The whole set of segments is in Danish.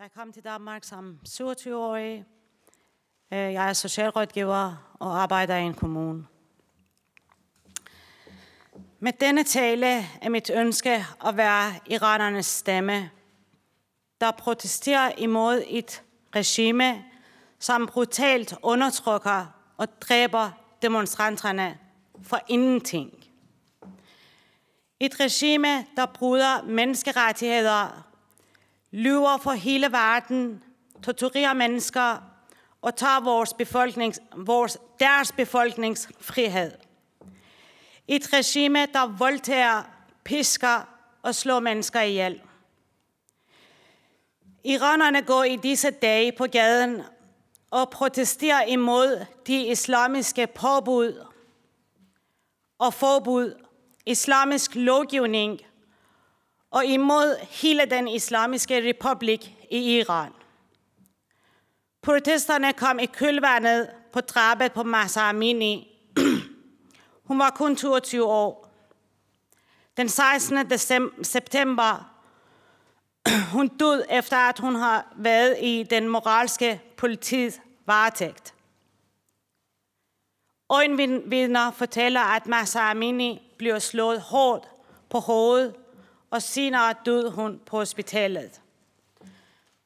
Jeg kom til Danmark som 27-årig. Øh, jeg er socialrådgiver og arbejder i en kommune. Med denne tale er mit ønske at være iranernes stemme, der protesterer imod et regime, som brutalt undertrykker og dræber demonstranterne for ingenting. Et regime, der bryder menneskerettigheder, lyver for hele verden, torturerer mennesker og tager vores befolknings, vores, deres befolkningsfrihed. Et regime, der voldtager, pisker og slår mennesker ihjel. Iranerne går i disse dage på gaden og protesterer imod de islamiske påbud og forbud, islamisk lovgivning og imod hele den islamiske republik i Iran. Protesterne kom i kølvandet på drabet på Masa Amini. Hun var kun 22 år. Den 16. september hun døde efter, at hun har været i den moralske politiets varetægt. Øjenvidner fortæller, at Masa Amini blev slået hårdt på hovedet, og senere døde hun på hospitalet.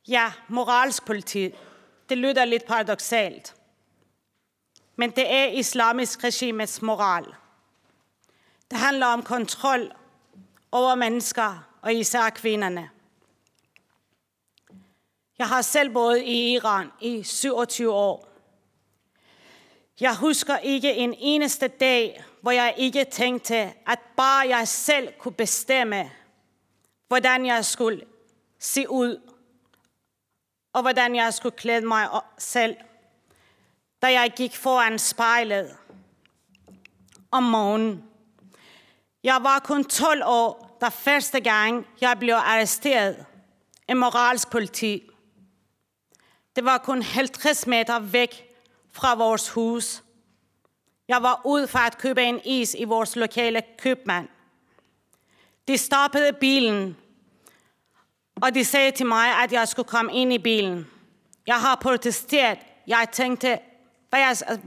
Ja, moralsk politi. Det lyder lidt paradoxalt. Men det er islamisk regimes moral. Det handler om kontrol over mennesker, og især kvinderne. Jeg har selv boet i Iran i 27 år. Jeg husker ikke en eneste dag, hvor jeg ikke tænkte, at bare jeg selv kunne bestemme, hvordan jeg skulle se ud, og hvordan jeg skulle klæde mig selv, da jeg gik foran spejlet om morgenen. Jeg var kun 12 år, da første gang jeg blev arresteret af moralsk politi. Det var kun 50 meter væk fra vores hus. Jeg var ud for at købe en is i vores lokale købmand. De stoppede bilen, og de sagde til mig, at jeg skulle komme ind i bilen. Jeg har protesteret. Jeg tænkte, hvad jeg,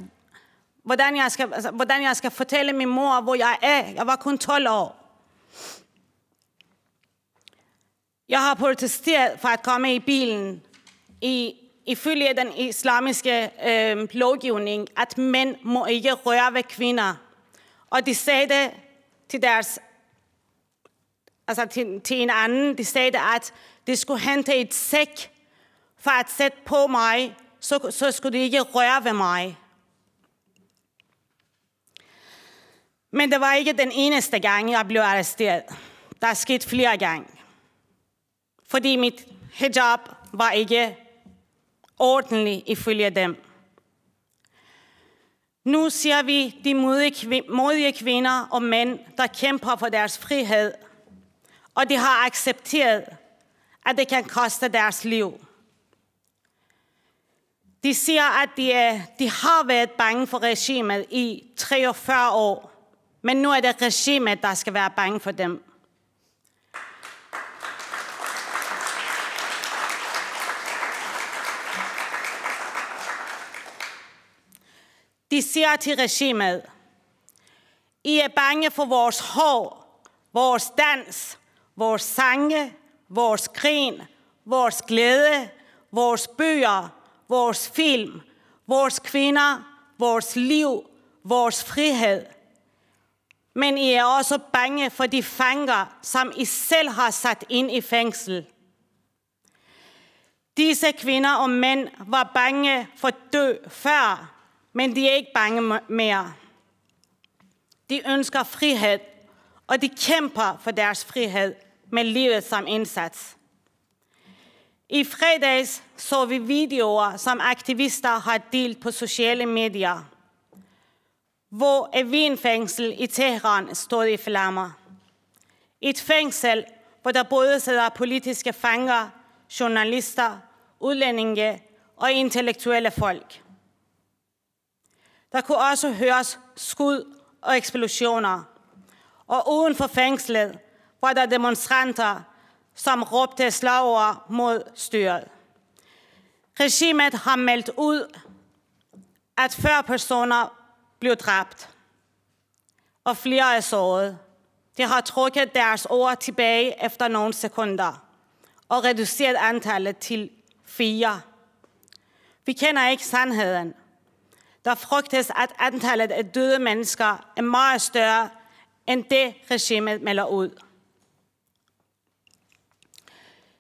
hvordan, jeg skal, altså, hvordan jeg skal fortælle min mor, hvor jeg er. Jeg var kun 12 år. Jeg har protesteret for at komme i bilen i ifølge den islamiske øh, lovgivning, at mænd må ikke røre ved kvinder. Og de sagde det til deres altså til, til en anden, de sagde, at de skulle hente et sæk for at sætte på mig, så, så skulle de ikke røre ved mig. Men det var ikke den eneste gang, jeg blev arresteret. Der er sket flere gange. Fordi mit hijab var ikke ordentlig ifølge dem. Nu ser vi de modige kvinder og mænd, der kæmper for deres frihed, og de har accepteret, at det kan koste deres liv. De siger, at de, er, de har været bange for regimet i 43 år, men nu er det regimet, der skal være bange for dem. De siger til regimet, I er bange for vores hår, vores dans, vores sange, vores grin, vores glæde, vores bøger, vores film, vores kvinder, vores liv, vores frihed. Men I er også bange for de fanger, som I selv har sat ind i fængsel. Disse kvinder og mænd var bange for dø før, men de er ikke bange mere. De ønsker frihed, og de kæmper for deres frihed med livet som indsats. I fredags så vi videoer, som aktivister har delt på sociale medier, hvor et vinfængsel i Teheran stod i flammer. Et fængsel, hvor der både sidder politiske fanger, journalister, udlændinge og intellektuelle folk. Der kunne også høres skud og eksplosioner. Og uden for fængslet var der demonstranter, som råbte slagord mod styret. Regimet har meldt ud, at 40 personer blev dræbt, og flere er såret. De har trukket deres ord tilbage efter nogle sekunder og reduceret antallet til fire. Vi kender ikke sandheden. Der frygtes, at antallet af døde mennesker er meget større end det regimet melder ud.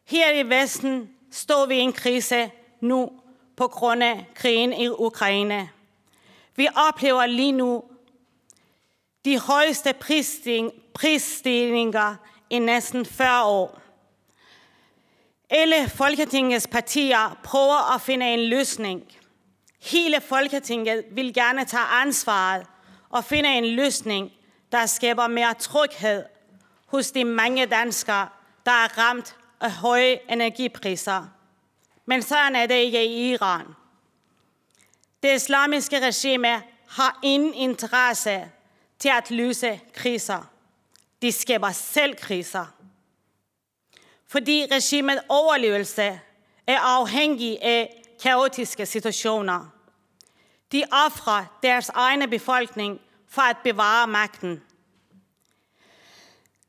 Her i Vesten står vi i en krise nu på grund af krigen i Ukraine. Vi oplever lige nu de højeste prisstigninger i næsten 40 år. Alle Folketingets partier prøver at finde en løsning. Hele Folketinget vil gerne tage ansvaret og finde en løsning, der skaber mere tryghed hos de mange danskere, der er ramt af høje energipriser. Men sådan er det ikke i Iran. Det islamiske regime har ingen interesse til at løse kriser. De skaber selv kriser. Fordi regimet overlevelse er afhængig af kaotiske situationer. De offrer deres egne befolkning for at bevare magten.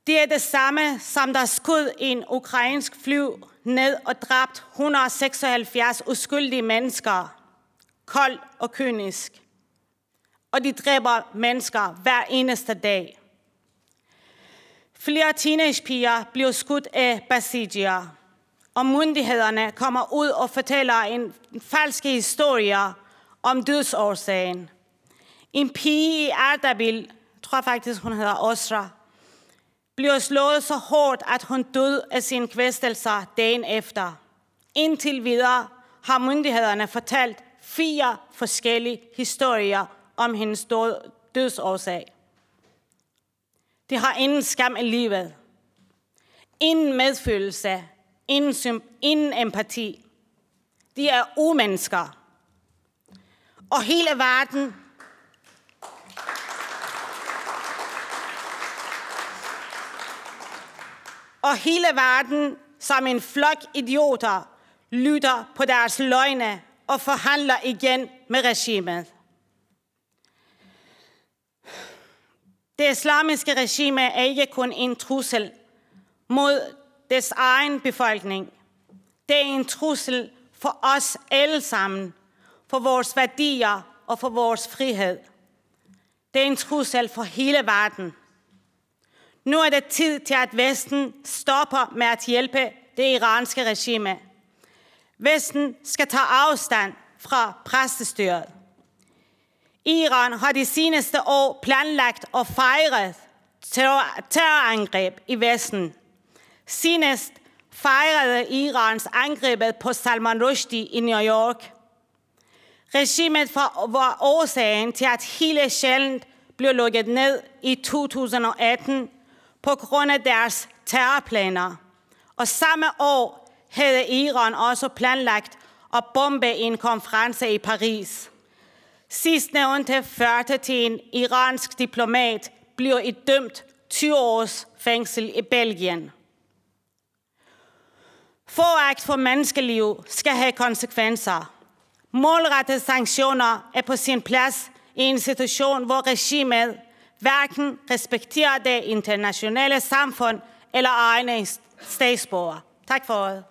Det er det samme, som der skød en ukrainsk fly ned og dræbt 176 uskyldige mennesker, Kold og kynisk. Og de dræber mennesker hver eneste dag. Flere teenagepiger bliver skudt af basidier, og myndighederne kommer ud og fortæller en falsk historie om dødsårsagen. En pige i Ardabil, tror faktisk hun hedder Osra, blev slået så hårdt, at hun døde af sin kvæstelser dagen efter. Indtil videre har myndighederne fortalt fire forskellige historier om hendes dødsårsag. Det har ingen skam i livet. Ingen medfølelse. Ingen, ingen empati. De er umennesker. Og hele verden og hele verden som en flok idioter lytter på deres løgne og forhandler igen med regimet. Det islamiske regime er ikke kun en trussel mod dets egen befolkning. Det er en trussel for os alle sammen, for vores værdier og for vores frihed. Det er en trussel for hele verden. Nu er det tid til, at Vesten stopper med at hjælpe det iranske regime. Vesten skal tage afstand fra præstestyret. Iran har de seneste år planlagt og fejret terrorangreb i Vesten. Senest fejrede Irans angrebet på Salman Rushdie i New York. Regimet var årsagen til, at hele sjældent blev lukket ned i 2018 på grund af deres terrorplaner. Og samme år havde Iran også planlagt at bombe en konference i Paris. Sidstnævnte førte til en iransk diplomat bliver et dømt 20 års fængsel i Belgien. Foragt for menneskeliv skal have konsekvenser. Målrettede sanktioner er på sin plads i en situation, hvor regimet hverken respekterer det internationale samfund eller egne statsborger. Tak for ordet.